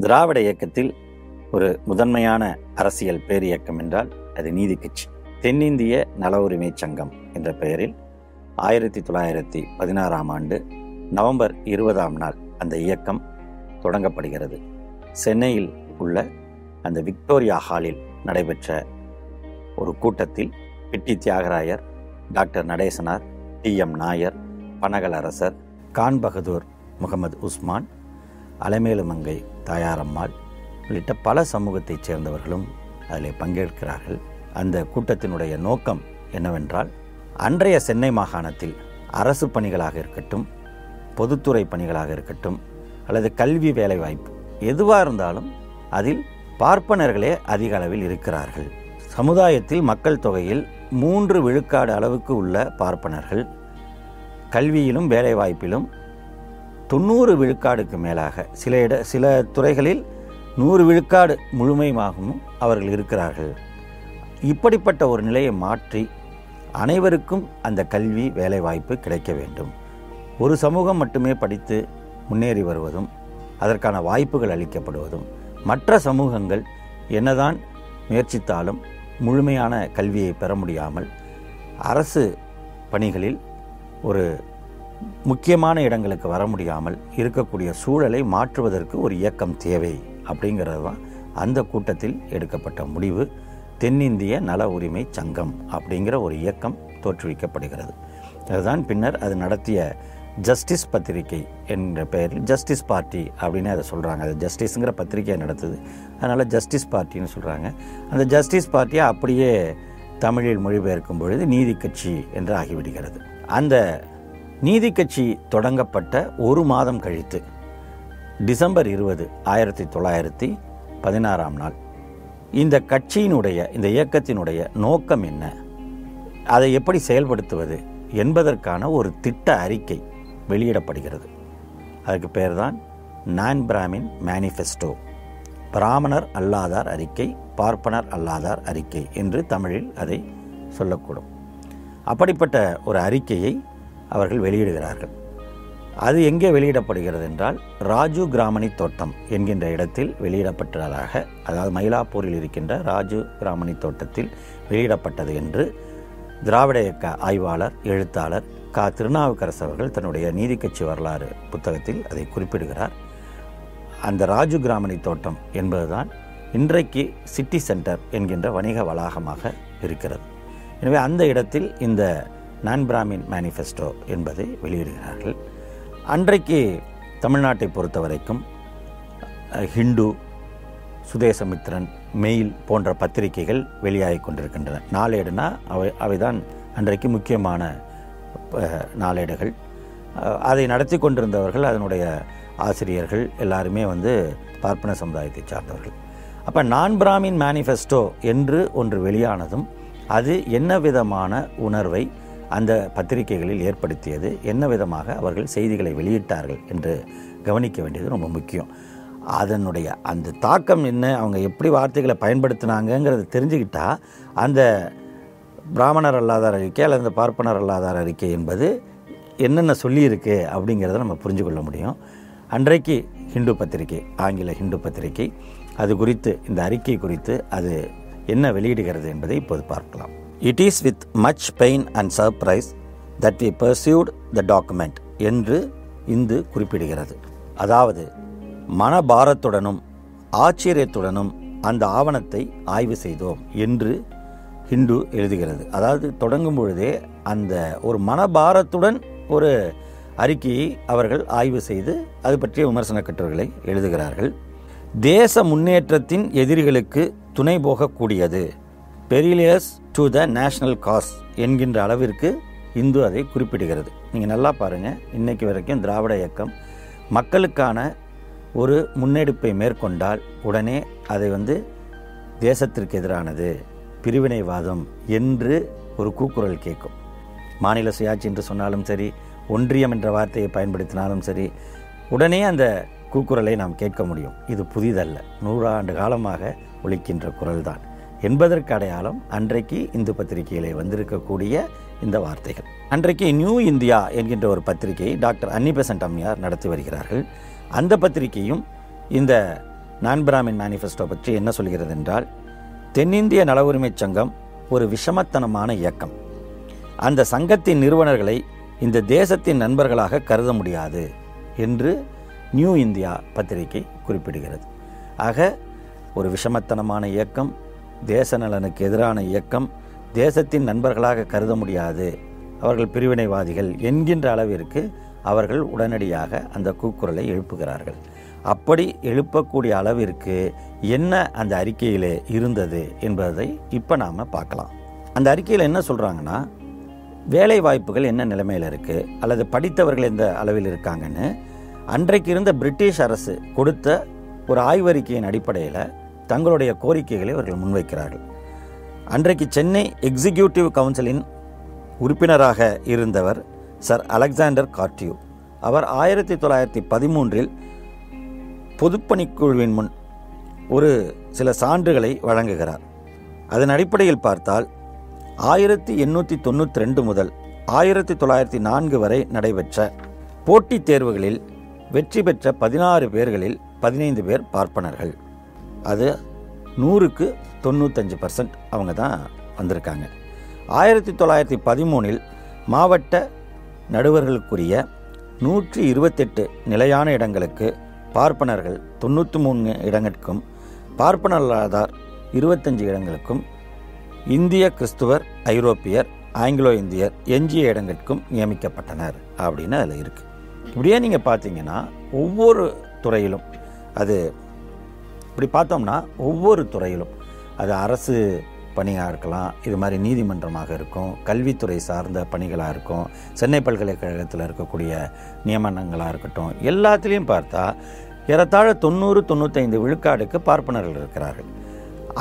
திராவிட இயக்கத்தில் ஒரு முதன்மையான அரசியல் பேரியக்கம் என்றால் அது நீதி கட்சி. தென்னிந்திய நல உரிமை சங்கம் என்ற பெயரில் ஆயிரத்தி தொள்ளாயிரத்தி பதினாறாம் ஆண்டு நவம்பர் இருபதாம் நாள் அந்த இயக்கம் தொடங்கப்படுகிறது. சென்னையில் உள்ள அந்த விக்டோரியா ஹாலில் நடைபெற்ற ஒரு கூட்டத்தில் Pitti Thyagarayar doctor Natesanar T. M. Nair Panagal அரசர் கான் பகதூர் முகமது உஸ்மான் அலமேலுமங்கை தாயாரம்மாள் உள்ளிட்ட பல சமூகத்தைச் சேர்ந்தவர்களும் அதில் பங்கேற்கிறார்கள். அந்த கூட்டத்தினுடைய நோக்கம் என்னவென்றால் அன்றைய சென்னை மாகாணத்தில் அரசு பணிகளாக இருக்கட்டும் பொதுத்துறை பணிகளாக இருக்கட்டும் அல்லது கல்வி வேலைவாய்ப்பு எதுவாக இருந்தாலும் அதில் பார்ப்பனர்களே அதிக அளவில் இருக்கிறார்கள். சமுதாயத்தில் மக்கள் தொகையில் மூன்று விழுக்காடு அளவுக்கு உள்ள பார்ப்பனர்கள் கல்வியிலும் வேலைவாய்ப்பிலும் தொண்ணூறு விழுக்காடுக்கு மேலாக சில இட சில துறைகளில் நூறு விழுக்காடு முழுமையாகவும் அவர்கள் இருக்கிறார்கள். இப்படிப்பட்ட ஒரு நிலையை மாற்றி அனைவருக்கும் அந்த கல்வி வேலைவாய்ப்பு கிடைக்க வேண்டும். ஒரு சமூகம் மட்டுமே படித்து முன்னேறி வருவதும் அதற்கான வாய்ப்புகள் அளிக்கப்படுவதும் மற்ற சமூகங்கள் என்னதான் முயற்சித்தாலும் முழுமையான கல்வியை பெற முடியாமல் அரசு பணிகளில் ஒரு முக்கியமான இடங்களுக்கு வர முடியாமல் இருக்கக்கூடிய சூழலை மாற்றுவதற்கு ஒரு இயக்கம் தேவை அப்படிங்கிறது தான் அந்த கூட்டத்தில் எடுக்கப்பட்ட முடிவு. தென்னிந்திய நல உரிமை சங்கம் அப்படிங்கிற ஒரு இயக்கம் தோற்றுவிக்கப்படுகிறது. அதுதான் பின்னர் அது நடத்திய ஜஸ்டிஸ் பத்திரிகை என்ற பெயரில் ஜஸ்டிஸ் பார்ட்டி அப்படின்னு அதை சொல்கிறாங்க அது ஜஸ்டிஸுங்கிற பத்திரிகையை நடத்துது. அதனால் ஜஸ்டிஸ் பார்ட்டின்னு சொல்கிறாங்க அந்த ஜஸ்டிஸ் பார்ட்டியை அப்படியே தமிழில் மொழிபெயர்க்கும் பொழுது நீதி கட்சி என்று ஆகிவிடுகிறது. அந்த நீதி கட்சி தொடங்கப்பட்ட ஒரு மாதம் கழித்து டிசம்பர் இருபது ஆயிரத்தி தொள்ளாயிரத்தி பதினாறாம் நாள். இந்த கட்சியினுடைய இந்த இயக்கத்தினுடைய நோக்கம் என்ன? அதை எப்படி செயல்படுத்துவது என்பதற்கான ஒரு திட்ட அறிக்கை வெளியிடப்படுகிறது. அதுக்கு பேர் தான் நான் பிராமின் மேனிஃபெஸ்டோ. பிராமணர் அல்லாதார் அறிக்கை பார்ப்பனர் அல்லாதார் அறிக்கை என்று தமிழில் அதை சொல்லக்கூடும். அப்படிப்பட்ட ஒரு அறிக்கையை அவர்கள் வெளியிடுகிறார்கள். அது எங்கே வெளியிடப்படுகிறது என்றால் ராஜு கிராமணி தோட்டம் என்கின்ற இடத்தில் வெளியிடப்பட்டதாக அதாவது மயிலாப்பூரில் இருக்கின்ற ராஜு கிராமணி தோட்டத்தில் வெளியிடப்பட்டது என்று திராவிட இயக்க ஆய்வாளர் எழுத்தாளர் கா. திருநாவுக்கரசு அவர்கள் தன்னுடைய நீதி கட்சி வரலாறு புத்தகத்தில் அதை குறிப்பிடுகிறார். அந்த ராஜு கிராமணி தோட்டம் என்பதுதான் இன்றைக்கு சிட்டி சென்டர் என்கின்ற வணிக வளாகமாக இருக்கிறது. எனவே அந்த இடத்தில் இந்த நான் பிராமின் மேனிஃபெஸ்டோ என்பதை வெளியிடுகிறார்கள். அன்றைக்கு தமிழ்நாட்டை பொறுத்த வரைக்கும் ஹிந்து சுதேசமித்திரன் மெயில் போன்ற பத்திரிகைகள் வெளியாகி கொண்டிருக்கின்றன. நாளேடுனா அவை அவைதான் அன்றைக்கு முக்கியமான நாளேடுகள். அதை நடத்தி கொண்டிருந்தவர்கள் அதனுடைய ஆசிரியர்கள் எல்லாருமே வந்து பார்ப்பன சமுதாயத்தை சார்ந்தவர்கள். அப்போ நான் பிராமின் மேனிஃபெஸ்டோ என்று ஒன்று வெளியானதும் அது என்ன விதமான உணர்வை அந்த பத்திரிகைகளில் ஏற்படுத்தியது என்ன விதமாக அவர்கள் செய்திகளை வெளியிட்டார்கள் என்று கவனிக்க வேண்டியது ரொம்ப முக்கியம். அதனுடைய அந்த தாக்கம் என்ன அவங்க எப்படி வார்த்தைகளை பயன்படுத்தினாங்கங்கிறத தெரிஞ்சுக்கிட்டால் அந்த பிராமணர் அல்லாதார் அறிக்கை அல்லது அந்த பார்ப்பனர் அல்லாதார் அறிக்கை என்பது என்னென்ன சொல்லியிருக்கு அப்படிங்கிறத நம்ம புரிஞ்சு கொள்ள முடியும். அன்றைக்கு ஹிந்து பத்திரிகை ஆங்கில ஹிந்து பத்திரிகை அது குறித்து இந்த அறிக்கை குறித்து அது என்ன வெளியிடுகிறது என்பதை இப்போது பார்க்கலாம். It is with much pain and surprise that we peruse the document என்று இந்து குறிப்பிடுகிறது. அதாவது மனபாரத்துடனும் ஆச்சரியத்துடனும் அந்த ஆவணத்தை ஆய்வு செய்தோம் என்று ஹிந்து எழுதுகிறது. அதாவது தொடங்கும் பொழுதே அந்த ஒரு மனபாரத்துடன் ஒரு அறிக்கையை அவர்கள் ஆய்வு செய்து அது பற்றிய விமர்சன கட்டுரைகளை எழுதுகிறார்கள். தேச முன்னேற்றத்தின் எதிரிகளுக்கு துணை போகக்கூடியது. Perilous to the national cause என்கின்ற அளவிற்கு இந்து அதை குறிப்பிடுகிறது. நீங்கள் நல்லா பாருங்கள் இன்றைக்கு வரைக்கும் திராவிட இயக்கம் மக்களுக்கான ஒரு முன்னெடுப்பை மேற்கொண்டால் உடனே அதை வந்து தேசத்திற்கு எதிரானது பிரிவினைவாதம் என்று ஒரு கூக்குரல் கேட்கும். மாநில சுயாட்சி என்று சொன்னாலும் சரி ஒன்றியம் என்ற வார்த்தையை பயன்படுத்தினாலும் சரி உடனே அந்த கூக்குரலை நாம் கேட்க முடியும். இது புதிதல்ல. நூறாண்டு காலமாக ஒழிக்கின்ற குரல்தான். என்பதற்கு அடையாளம் அன்றைக்கு இந்து பத்திரிகையிலே வந்திருக்கக்கூடிய இந்த வார்த்தைகள். அன்றைக்கு நியூ இந்தியா என்கின்ற ஒரு பத்திரிகையை டாக்டர் அன்னிபெசன்ட் அம்மையார் நடத்தி வருகிறார்கள். அந்த பத்திரிகையும் இந்த நான் பிராமின் மேனிஃபெஸ்டோ பற்றி என்ன சொல்கிறது என்றால் தென்னிந்திய நல உரிமைச் சங்கம் ஒரு விஷமத்தனமான இயக்கம். அந்த சங்கத்தின் நிறுவனர்களை இந்த தேசத்தின் நண்பர்களாக கருத முடியாது என்று நியூ இந்தியா பத்திரிகை குறிப்பிடுகிறது. ஆக ஒரு விஷமத்தனமான இயக்கம் தேச நலனுக்கு எதிரான இயக்கம் தேசத்தின் நண்பர்களாக கருத முடியாது. அவர்கள் பிரிவினைவாதிகள் என்கின்ற அளவிற்கு அவர்கள் உடனடியாக அந்த கூக்குரலை எழுப்புகிறார்கள். அப்படி எழுப்பக்கூடிய அளவிற்கு என்ன அந்த அறிக்கையிலே இருந்தது என்பதை இப்போ நாம் பார்க்கலாம். அந்த அறிக்கையில் என்ன சொல்கிறாங்கன்னா வேலை வாய்ப்புகள் என்ன நிலைமையில் இருக்குது அல்லது படித்தவர்கள் எந்த அளவில் இருக்காங்கன்னு அன்றைக்கு இருந்த பிரிட்டிஷ் அரசு கொடுத்த ஒரு ஆய்வறிக்கையின் அடிப்படையில் தங்களுடைய கோரிக்கைகளை அவர்கள் முன்வைக்கிறார்கள். அன்றைக்கு சென்னை எக்ஸிக்யூட்டிவ் கவுன்சிலின் உறுப்பினராக இருந்தவர் சர் அலெக்சாண்டர் கார்டியூ. அவர் ஆயிரத்தி தொள்ளாயிரத்தி பதிமூன்றில் பொதுப்பணிக்குழுவின் முன் ஒரு சில சான்றுகளை வழங்குகிறார். அதன் அடிப்படையில் பார்த்தால் ஆயிரத்தி எண்ணூற்றி தொண்ணூற்றி ரெண்டு முதல் ஆயிரத்தி தொள்ளாயிரத்தி நான்கு வரை நடைபெற்ற போட்டித் தேர்வுகளில் வெற்றி பெற்ற பதினாறு பேர்களில் பதினைந்து பேர் பார்ப்பனர்கள். அது நூறுக்கு தொண்ணூத்தஞ்சு பர்சன்ட் அவங்க தான் வந்திருக்காங்க. ஆயிரத்தி தொள்ளாயிரத்தி பதிமூணில் மாவட்ட நடுவர்களுக்குரிய நூற்றி இருபத்தெட்டு நிலையான இடங்களுக்கு பார்ப்பனர்கள் தொண்ணூற்றி மூணு இடங்களுக்கும் பார்ப்பனல்லாதார் இருபத்தஞ்சு இடங்களுக்கும் இந்திய கிறிஸ்துவர் ஐரோப்பியர் ஆங்கிலோ இந்தியர் எஞ்சிய இடங்களுக்கும் நியமிக்கப்பட்டனர் அப்படின்னு அதில் இருக்குது இப்படியே நீங்கள் பார்த்தீங்கன்னா ஒவ்வொரு துறையிலும் அது இப்படி பார்த்தோம்னா ஒவ்வொரு துறையிலும். அது அரசு பணியாக இருக்கலாம் இது மாதிரி நீதிமன்றமாக இருக்கும் கல்வித்துறை சார்ந்த பணிகளாக இருக்கும் சென்னை பல்கலைக்கழகத்தில் இருக்கக்கூடிய நியமனங்களாக இருக்கட்டும் எல்லாத்துலேயும் பார்த்தா ஏறத்தாழ தொண்ணூறு தொண்ணூத்தைந்து விழுக்காடுக்கு பார்ப்பனர்கள் இருக்கிறார்கள்.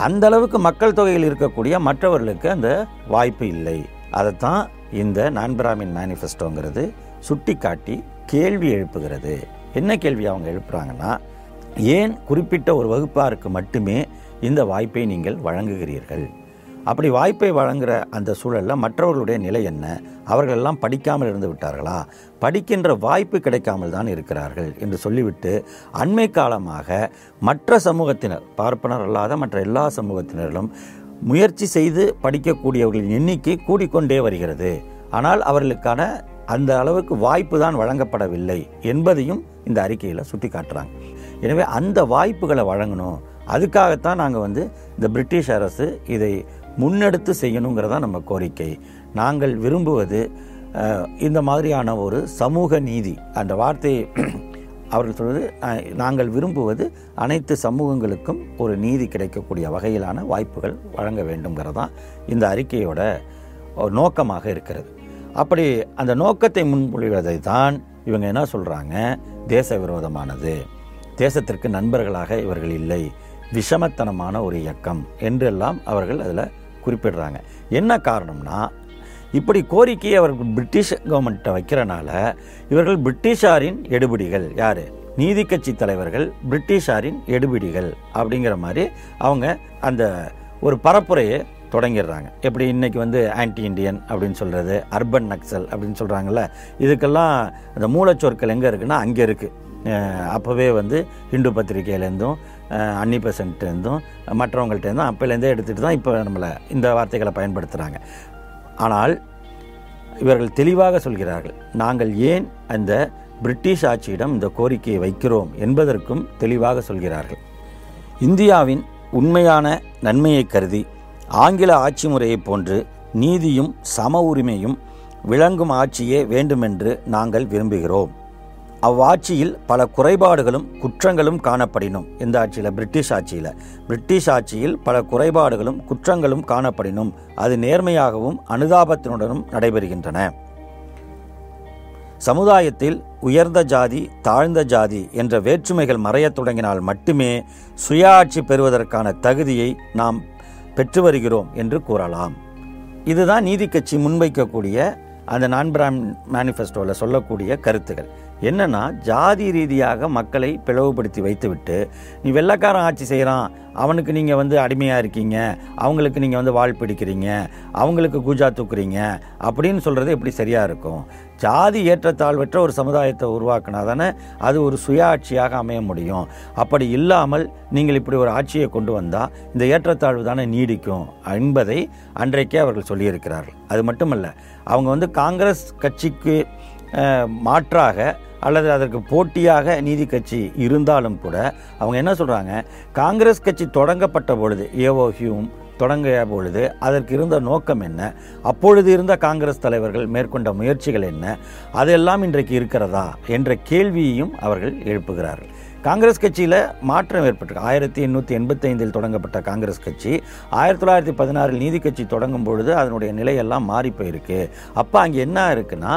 அந்த அளவுக்கு மக்கள் தொகையில் இருக்கக்கூடிய மற்றவர்களுக்கு அந்த வாய்ப்பு இல்லை. அதைத்தான் இந்த நான் பிராமின் மேனிஃபெஸ்டோங்கிறது சுட்டி காட்டி கேள்வி எழுப்புகிறது. என்ன கேள்வி அவங்க எழுப்புறாங்கன்னா ஏன் குறிப்பிட்ட ஒரு வகுப்பாருக்கு மட்டுமே இந்த வாய்ப்பை நீங்கள் வழங்குகிறீர்கள்? அப்படி வாய்ப்பை வழங்குகிற அந்த சூழலில் மற்றவர்களுடைய நிலை என்ன? அவர்கள் எல்லாம் படிக்காமல் இருந்து விட்டார்களா? படிக்கின்ற வாய்ப்பு கிடைக்காமல் தான் இருக்கிறார்கள் என்று சொல்லிவிட்டு அண்மை காலமாக மற்ற சமூகத்தினர் பார்ப்பனர் அல்லாத மற்ற எல்லா சமூகத்தினர்களும் முயற்சி செய்து படிக்கக்கூடியவர்களின் எண்ணிக்கை கூடிக்கொண்டே வருகிறது. ஆனால் அவர்களுக்கான அந்த அளவுக்கு வாய்ப்பு தான் வழங்கப்படவில்லை என்பதையும் இந்த அறிக்கையில் சுட்டி காட்டுறாங்க எனவே அந்த வாய்ப்புகளை வழங்கணும். அதுக்காகத்தான் நாங்கள் வந்து இந்த பிரிட்டிஷ் அரசு இதை முன்னெடுத்து செய்யணுங்கிறதா நம்ம கோரிக்கை. நாங்கள் விரும்புவது இந்த மாதிரியான ஒரு சமூக நீதி அந்த வார்த்தையை அவர்கள் சொல்வது நாங்கள் விரும்புவது அனைத்து சமூகங்களுக்கும் ஒரு நீதி கிடைக்கக்கூடிய வகையிலான வாய்ப்புகள் வழங்க வேண்டுங்கிறதான் இந்த அறிக்கையோட ஒரு நோக்கமாக இருக்கிறது. அப்படி அந்த நோக்கத்தை முன்மொழிவதை தான் இவங்க என்ன சொல்கிறாங்க தேச விரோதமானது. தேசத்திற்கு நண்பர்களாக இவர்கள் இல்லை. விஷமத்தனமான ஒரு இயக்கம் என்றெல்லாம் அவர்கள் அதில் குறிப்பிடுறாங்க. என்ன காரணம்னா இப்படி கோரிக்கையை அவர்கள் பிரிட்டிஷ் கவர்மெண்ட்டை வைக்கிறனால இவர்கள் பிரிட்டிஷாரின் எடுபிடிகள். யார்? நீதி கட்சி தலைவர்கள் பிரிட்டிஷாரின் எடுபிடிகள் அப்படிங்கிற மாதிரி அவங்க அந்த ஒரு பரப்புரையை தொடங்கிடுறாங்க. எப்படி இன்றைக்கி வந்து ஆன்டி இண்டியன் அப்படின்னு சொல்கிறது அர்பன் நக்சல் அப்படின்னு சொல்கிறாங்கல்ல இதுக்கெல்லாம் அந்த மூலச்சொற்கள் எங்கே இருக்குன்னா அங்கே இருக்குது அப்போவே வந்து ஹிந்து பத்திரிகையிலேருந்தும் அன்னி பெசன்ட்லேருந்தும் மற்றவங்கள்ட்டேருந்தும் அப்போலேருந்தே எடுத்துகிட்டு தான் இப்போ நம்மளை இந்த வார்த்தைகளை பயன்படுத்துகிறாங்க ஆனால் இவர்கள் தெளிவாக சொல்கிறார்கள் நாங்கள் ஏன் அந்த பிரிட்டிஷ் ஆட்சியிடம் இந்த கோரிக்கையை வைக்கிறோம்? என்பதற்கும் தெளிவாக சொல்கிறார்கள். இந்தியாவின் உண்மையான நன்மையை கருதி ஆங்கில ஆட்சி முறையைப் போன்று நீதியும் சம உரிமையும் விளங்கும் ஆட்சியே வேண்டுமென்று நாங்கள் விரும்புகிறோம். அவ்வாட்சியில் பல குறைபாடுகளும் குற்றங்களும் காணப்படினும். இந்த ஆட்சியில் பிரிட்டிஷ் ஆட்சியில். பிரிட்டிஷ் ஆட்சியில் பல குறைபாடுகளும் குற்றங்களும் காணப்படினும். அது நேர்மையாகவும் அனுதாபத்தினுடனும் நடைபெறுகின்றன. சமுதாயத்தில் உயர்ந்த ஜாதி தாழ்ந்த ஜாதி என்ற வேற்றுமைகள் மறையத் தொடங்கினால் மட்டுமே சுயாட்சி பெறுவதற்கான தகுதியை நாம் பெற்று வருகிறோம் என்று கூறலாம். இதுதான் நீதி கட்சி முன்வைக்கக்கூடிய அந்த நான் பிராம் மேனிஃபெஸ்டோவில் சொல்லக்கூடிய கருத்துக்கள் என்னன்னா ஜாதி ரீதியாக மக்களை பிளவுபடுத்தி வைத்துவிட்டு நீ வெள்ளைக்காரன் ஆட்சி செய்கிறான் அவனுக்கு நீங்கள் வந்து அடிமையாக இருக்கீங்க அவங்களுக்கு நீங்கள் வந்து வாழ் பிடிக்கிறீங்க அவங்களுக்கு கூஜா தூக்குறீங்க அப்படின்னு சொல்கிறது எப்படி சரியாக இருக்கும்? ஜாதி ஏற்றத்தாழ்வற்ற ஒரு சமுதாயத்தை உருவாக்கினா தானே அது ஒரு சுயாட்சியாக அமைய முடியும். அப்படி இல்லாமல் நீங்கள் இப்படி ஒரு ஆட்சியை கொண்டு வந்தால் இந்த ஏற்றத்தாழ்வு தானே நீடிக்கும் என்பதை அன்றைக்கே அவர்கள் சொல்லியிருக்கிறார்கள். அது மட்டுமல்ல அவங்க வந்து காங்கிரஸ் கட்சிக்கு மாற்றாக அல்லது அதற்கு போட்டியாக நீதி கட்சி இருந்தாலும் கூட அவங்க என்ன சொல்கிறாங்க காங்கிரஸ் கட்சி தொடங்கப்பட்ட பொழுது ஏவோ ஹியூம் தொடங்கிய பொழுது அதற்கு இருந்த நோக்கம் என்ன? அப்பொழுது இருந்த காங்கிரஸ் தலைவர்கள் மேற்கொண்ட முயற்சிகள் என்ன? அதெல்லாம் இன்றைக்கு இருக்கிறதா? என்ற கேள்வியையும் அவர்கள் எழுப்புகிறார்கள். காங்கிரஸ் கட்சியில் மாற்றம் ஏற்பட்டிருக்கு. ஆயிரத்தி எண்ணூற்றி எண்பத்தைந்தில் தொடங்கப்பட்ட காங்கிரஸ் கட்சி ஆயிரத்தி தொள்ளாயிரத்தி பதினாறில் நீதி கட்சி தொடங்கும் பொழுது அதனுடைய நிலையெல்லாம் மாறி போயிருக்கு. அப்போ அங்கே என்ன இருக்குன்னா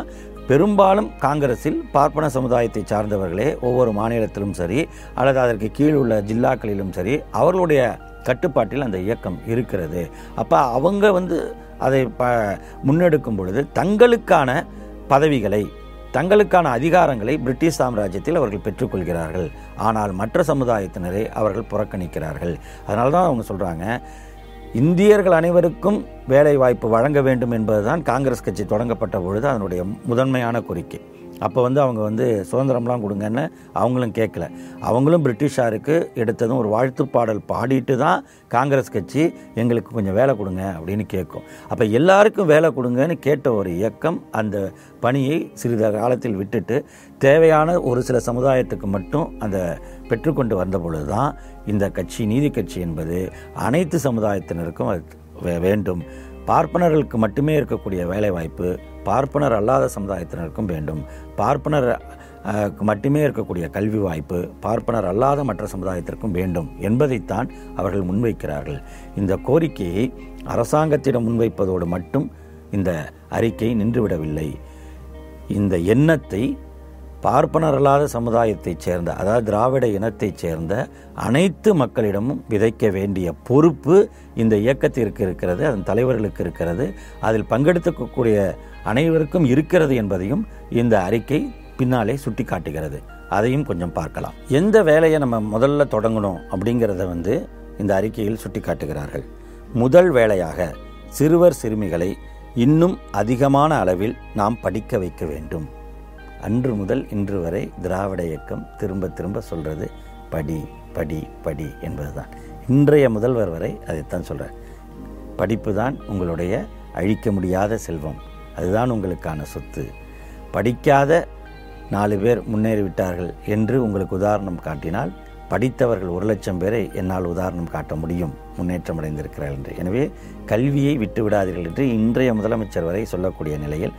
பெரும்பாலும் காங்கிரஸில் பார்ப்பன சமுதாயத்தை சார்ந்தவர்களே ஒவ்வொரு மாநிலத்திலும் சரி அல்லது அதற்கு கீழ் உள்ள ஜில்லாக்களிலும் சரி அவர்களுடைய கட்டுப்பாட்டில் அந்த இயக்கம் இருக்கிறது. அப்போ அவங்க வந்து அதை ப முன்னெடுக்கும் பொழுது தங்களுக்கான பதவிகளை தங்களுக்கான அதிகாரங்களை பிரிட்டிஷ் சாம்ராஜ்யத்தில் அவர்கள் பெற்றுக்கொள்கிறார்கள். ஆனால் மற்ற சமுதாயத்தினரை அவர்கள் புறக்கணிக்கிறார்கள். அதனால தான் அவங்க சொல்கிறாங்க இந்தியர்கள் அனைவருக்கும் வேலை வாய்ப்பு வழங்க வேண்டும் என்பதுதான் காங்கிரஸ் கட்சி தொடங்கப்பட்ட பொழுது அதனுடைய முதன்மையான கோரிக்கை. அப்போ வந்து அவங்க வந்து சுதந்திரம்லாம் கொடுங்கன்னு அவங்களும் கேட்கல. அவங்களும் பிரிட்டிஷாருக்கு எடுத்ததும் ஒரு வாழ்த்து பாடல் பாடிட்டு தான் காங்கிரஸ் கட்சி எங்களுக்கு கொஞ்சம் வேலை கொடுங்க அப்படின்னு கேட்கும். அப்போ எல்லாருக்கும் வேலை கொடுங்கன்னு கேட்ட ஒரு இயக்கம் அந்த பணியை சிறிது காலத்தில் விட்டுட்டு தேவையான ஒரு சில சமுதாயத்துக்கு மட்டும் அந்த பெற்றுக்கொண்டு வந்த பொழுது தான் இந்த கட்சி நீதி கட்சி என்பது அனைத்து சமுதாயத்தினருக்கும் வே- வேண்டும். பார்ப்பனர்களுக்கு மட்டுமே இருக்கக்கூடிய வேலைவாய்ப்பு பார்ப்பனர் அல்லாத சமுதாயத்தினருக்கும் வேண்டும். பார்ப்பனர் மட்டுமே இருக்கக்கூடிய கல்வி வாய்ப்பு பார்ப்பனர் அல்லாத மற்ற சமுதாயத்திற்கும் வேண்டும் என்பதைத்தான் அவர்கள் முன்வைக்கிறார்கள். இந்த கோரிக்கையை அரசாங்கத்திடம் முன்வைப்பதோடு மட்டும் இந்த அறிக்கை நின்றுவிடவில்லை. இந்த எண்ணத்தை பார்ப்பனரல்லாத சமுதாயத்தைச் சேர்ந்த அதாவது திராவிட இனத்தைச் சேர்ந்த அனைத்து மக்களிடமும் விதைக்க வேண்டிய பொறுப்பு இந்த இயக்கத்திற்கு இருக்கிறது அதன் தலைவர்களுக்கு இருக்கிறது. அதில் பங்கெடுத்துக்கக்கூடிய அனைவருக்கும் இருக்கிறது என்பதையும் இந்த அறிக்கை பின்னாலே சுட்டி காட்டுகிறது அதையும் கொஞ்சம் பார்க்கலாம். எந்த வேலையை நம்ம முதல்ல தொடங்கணும் அப்படிங்கிறத வந்து இந்த அறிக்கையில் சுட்டி காட்டுகிறார்கள் முதல் வேலையாக சிறுவர் சிறுமிகளை இன்னும் அதிகமான அளவில் நாம் படிக்க வைக்க வேண்டும். அன்று முதல் இன்று வரை திராவிட இயக்கம் திரும்ப திரும்ப சொல்கிறது படி படி படி என்பதுதான். இன்றைய முதல்வர் வரை அதைத்தான் சொல்கிறார் படிப்பு தான் உங்களுடைய அழிக்க முடியாத செல்வம். அதுதான் உங்களுக்கான சொத்து. படிக்காத நாலு பேர் முன்னேறிவிட்டார்கள் என்று உங்களுக்கு உதாரணம் காட்டினால் படித்தவர்கள் ஒரு லட்சம் பேரை என்னால் உதாரணம் காட்ட முடியும். முன்னேற்றம் அடைந்திருக்கிறார்கள் என்று. எனவே கல்வியை விட்டுவிடாதீர்கள் என்று இன்றைய முதலமைச்சர் வரை சொல்லக்கூடிய நிலையில்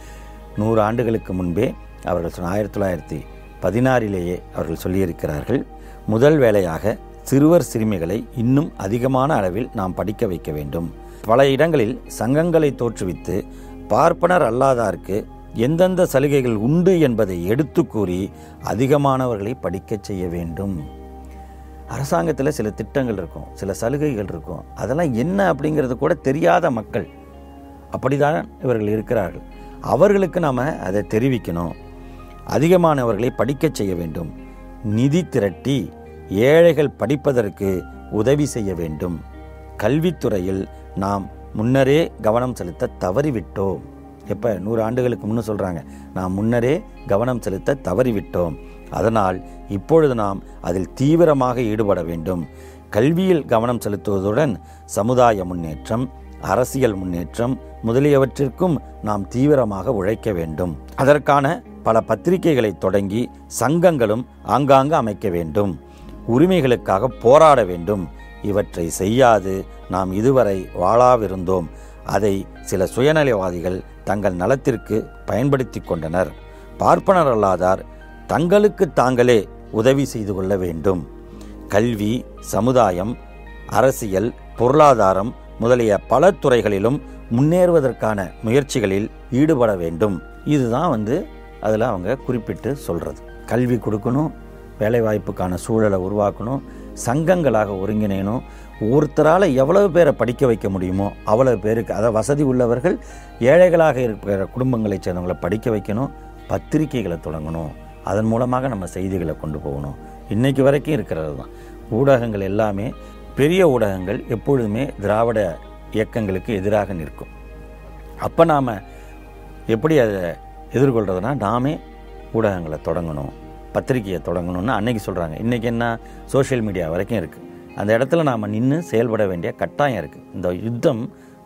நூறு ஆண்டுகளுக்கு முன்பே அவர்கள் சொன்ன ஆயிரத்தி தொள்ளாயிரத்தி பதினாறிலேயே அவர்கள் சொல்லியிருக்கிறார்கள் முதல் வேலையாக சிறுவர் சிறுமிகளை இன்னும் அதிகமான அளவில் நாம் படிக்க வைக்க வேண்டும். பல இடங்களில் சங்கங்களை தோற்றுவித்து பார்ப்பனர் அல்லாதாருக்கு எந்தெந்த சலுகைகள் உண்டு என்பதை எடுத்து கூறி அதிகமானவர்களை படிக்கச் செய்ய வேண்டும். அரசாங்கத்தில் சில திட்டங்கள் இருக்கும் சில சலுகைகள் இருக்கும். அதெல்லாம் என்ன அப்படிங்கிறது கூட தெரியாத மக்கள் அப்படிதான் இவர்கள் இருக்கிறார்கள். அவர்களுக்கு நாம் அதை தெரிவிக்கணும். அதிகமானவர்களை படிக்கச் செய்ய வேண்டும். நிதி திரட்டி ஏழைகள் படிப்பதற்கு உதவி செய்ய வேண்டும். கல்வித்துறையில் நாம் முன்னரே கவனம் செலுத்த தவறிவிட்டோம். எப்போ? நூறு ஆண்டுகளுக்கு முன்னு சொல்கிறாங்க நாம் முன்னரே கவனம் செலுத்த தவறிவிட்டோம். அதனால் இப்பொழுது நாம் அதில் தீவிரமாக ஈடுபட வேண்டும். கல்வியில் கவனம் செலுத்துவதுடன் சமுதாய முன்னேற்றம் அரசியல் முன்னேற்றம் முதலியவற்றிற்கும் நாம் தீவிரமாக உழைக்க வேண்டும். அதற்கான பல பத்திரிகைகளை தொடங்கி சங்கங்களும் ஆங்காங்கு அமைக்க வேண்டும். உரிமைகளுக்காக போராட வேண்டும். இவற்றை செய்யாது நாம் இதுவரை வாழாவிருந்தோம். அதை சில சுயநலவாதிகள் தங்கள் நலத்திற்கு பயன்படுத்தி கொண்டனர். பார்ப்பனர் அல்லாதார் தங்களுக்கு தாங்களே உதவி செய்து கொள்ள வேண்டும். கல்வி சமுதாயம் அரசியல் பொருளாதாரம் முதலிய பல துறைகளிலும் முன்னேறுவதற்கான முயற்சிகளில் ஈடுபட வேண்டும். இதுதான் வந்து அதில் அவங்க குறிப்பிட்டு சொல்கிறது. கல்வி கொடுக்கணும் வேலைவாய்ப்புக்கான சூழலை உருவாக்கணும் சங்கங்களாக ஒருங்கிணையணும். ஒருத்தரால் எவ்வளவு பேரை படிக்க வைக்க முடியுமோ அவ்வளவு பேருக்கு அதாவது வசதி உள்ளவர்கள் ஏழைகளாக இருக்கிற குடும்பங்களைச் சேர்ந்தவங்களை படிக்க வைக்கணும் பத்திரிகைகளை தொடங்கணும். அதன் மூலமாக நம்ம செய்திகளை கொண்டு போகணும். இன்றைக்கு வரைக்கும் இருக்கிறது தான். ஊடகங்கள் எல்லாமே பெரிய ஊடகங்கள் எப்பொழுதுமே திராவிட இயக்கங்களுக்கு எதிராக நிற்கும். அப்போ நாம் எப்படி அதை எதிர்கொள்கிறதுனா நாமே ஊடகங்களை தொடங்கணும் பத்திரிகையை தொடங்கணும்னு அன்னைக்கு சொல்கிறாங்க இன்றைக்கி என்ன? சோஷியல் மீடியா வரைக்கும் இருக்குது அந்த இடத்துல நாம் நின்று செயல்பட வேண்டிய கட்டாயம் இருக்குது இந்த யுத்தம்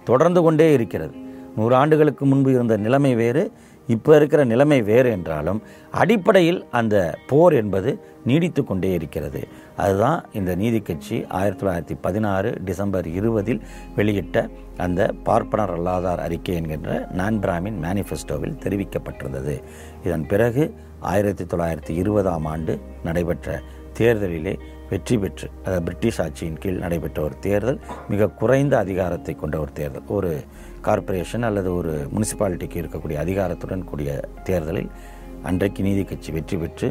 தொடர்ந்து கொண்டே இருக்கிறது. நூறு ஆண்டுகளுக்கு முன்பு இருந்த நிலைமை வேறு இப்போ இருக்கிற நிலைமை வேறு என்றாலும் அடிப்படையில் அந்த போர் என்பது நீடித்து கொண்டே இருக்கிறது. அதுதான் இந்த நீதி கட்சி ஆயிரத்தி தொள்ளாயிரத்தி பதினாறு டிசம்பர் இருபதில் வெளியிட்ட அந்த பார்ப்பனர் அல்லாதார் அறிக்கை என்கின்ற நான் பிராமின் மேனிஃபெஸ்டோவில் தெரிவிக்கப்பட்டிருந்தது. இதன் பிறகு ஆயிரத்தி தொள்ளாயிரத்தி இருபதாம் ஆண்டு நடைபெற்ற தேர்தலிலே வெற்றி பெற்று அதாவது பிரிட்டிஷ் ஆட்சியின் கீழ் நடைபெற்ற ஒரு தேர்தல் மிக குறைந்த அதிகாரத்தை கொண்ட ஒரு தேர்தல். ஒரு கார்ப்பரேஷன் அல்லது ஒரு முனிசிபாலிட்டிக்கு இருக்கக்கூடிய அதிகாரத்துடன் கூடிய தேர்தலில் அன்றைக்கு நீதி கட்சி வெற்றி பெற்று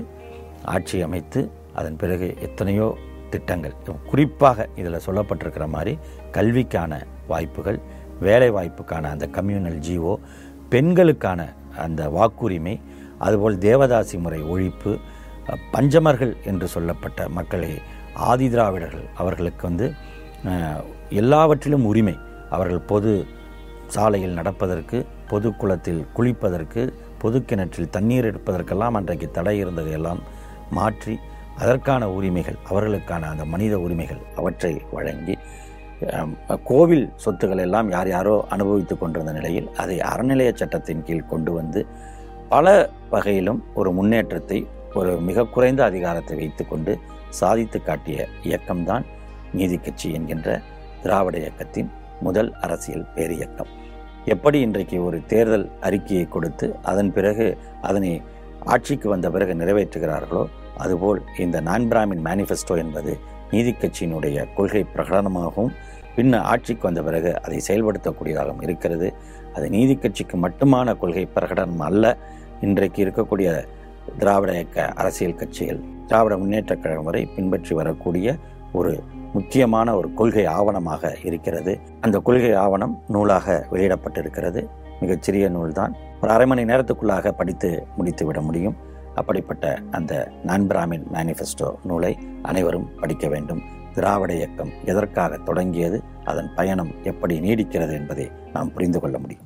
ஆட்சி அமைத்து அதன் பிறகு எத்தனையோ திட்டங்கள். குறிப்பாக இதில் சொல்லப்பட்டிருக்கிற மாதிரி கல்விக்கான வாய்ப்புகள் வேலை வாய்ப்புக்கான அந்த கம்யூனல் ஜிஓ பெண்களுக்கான அந்த வாக்குரிமை அதுபோல் தேவதாசி முறை ஒழிப்பு பஞ்சமர்கள் என்று சொல்லப்பட்ட மக்களை ஆதி திராவிடர்கள் அவர்களுக்கு வந்து எல்லாவற்றிலும் உரிமை அவர்கள் பொது சாலையில் நடப்பதற்கு பொது குளத்தில் குளிப்பதற்கு பொது கிணற்றில் தண்ணீர் எடுப்பதற்கெல்லாம் அன்றைக்கு தடை இருந்ததையெல்லாம் மாற்றி அதற்கான உரிமைகள் அவர்களுக்கான அந்த மனித உரிமைகள் அவற்றை வழங்கி கோவில் சொத்துக்கள் எல்லாம் யார் யாரோ அனுபவித்துக் கொண்டிருந்த நிலையில் அதை அறநிலைய சட்டத்தின் கீழ் கொண்டு வந்து பல வகையிலும் ஒரு முன்னேற்றத்தை ஒரு மிக குறைந்த அதிகாரத்தை வைத்துக்கொண்டு சாதித்து காட்டிய இயக்கம்தான் நீதி கட்சி என்கின்ற திராவிட இயக்கத்தின் முதல் அரசியல் பேரியக்கம். எப்படி இன்றைக்கு ஒரு தேர்தல் அறிக்கையை கொடுத்து அதன் பிறகு அதனை ஆட்சிக்கு வந்த பிறகு நிறைவேற்றுகிறார்களோ அதுபோல் இந்த நான் பிராமின் மேனிஃபெஸ்டோ என்பது நீதி கட்சியினுடைய கொள்கை பிரகடனமாகவும் பின்ன ஆட்சிக்கு வந்த பிறகு அதை செயல்படுத்தக்கூடியதாகவும் இருக்கிறது. அது நீதி கட்சிக்கு மட்டுமான கொள்கை பிரகடனம் அல்ல. இன்றைக்கு இருக்கக்கூடிய திராவிட இயக்க அரசியல் கட்சிகள் திராவிட முன்னேற்ற கழகம் வரை பின்பற்றி வரக்கூடிய ஒரு முக்கியமான ஒரு கொள்கை ஆவணமாக இருக்கிறது. அந்த கொள்கை ஆவணம் நூலாக வெளியிடப்பட்டிருக்கிறது. மிகச்சிறிய நூல்தான். ஒரு அரை மணி நேரத்துக்குள்ளாக படித்து முடித்து விட முடியும். அப்படிப்பட்ட அந்த நான் பிராமின் மேனிஃபெஸ்டோ நூலை அனைவரும் படிக்க வேண்டும். திராவிட இயக்கம் எதற்காக தொடங்கியது அதன் பயணம் எப்படி நீடிக்கிறது என்பதை நாம் புரிந்து கொள்ள முடியும்.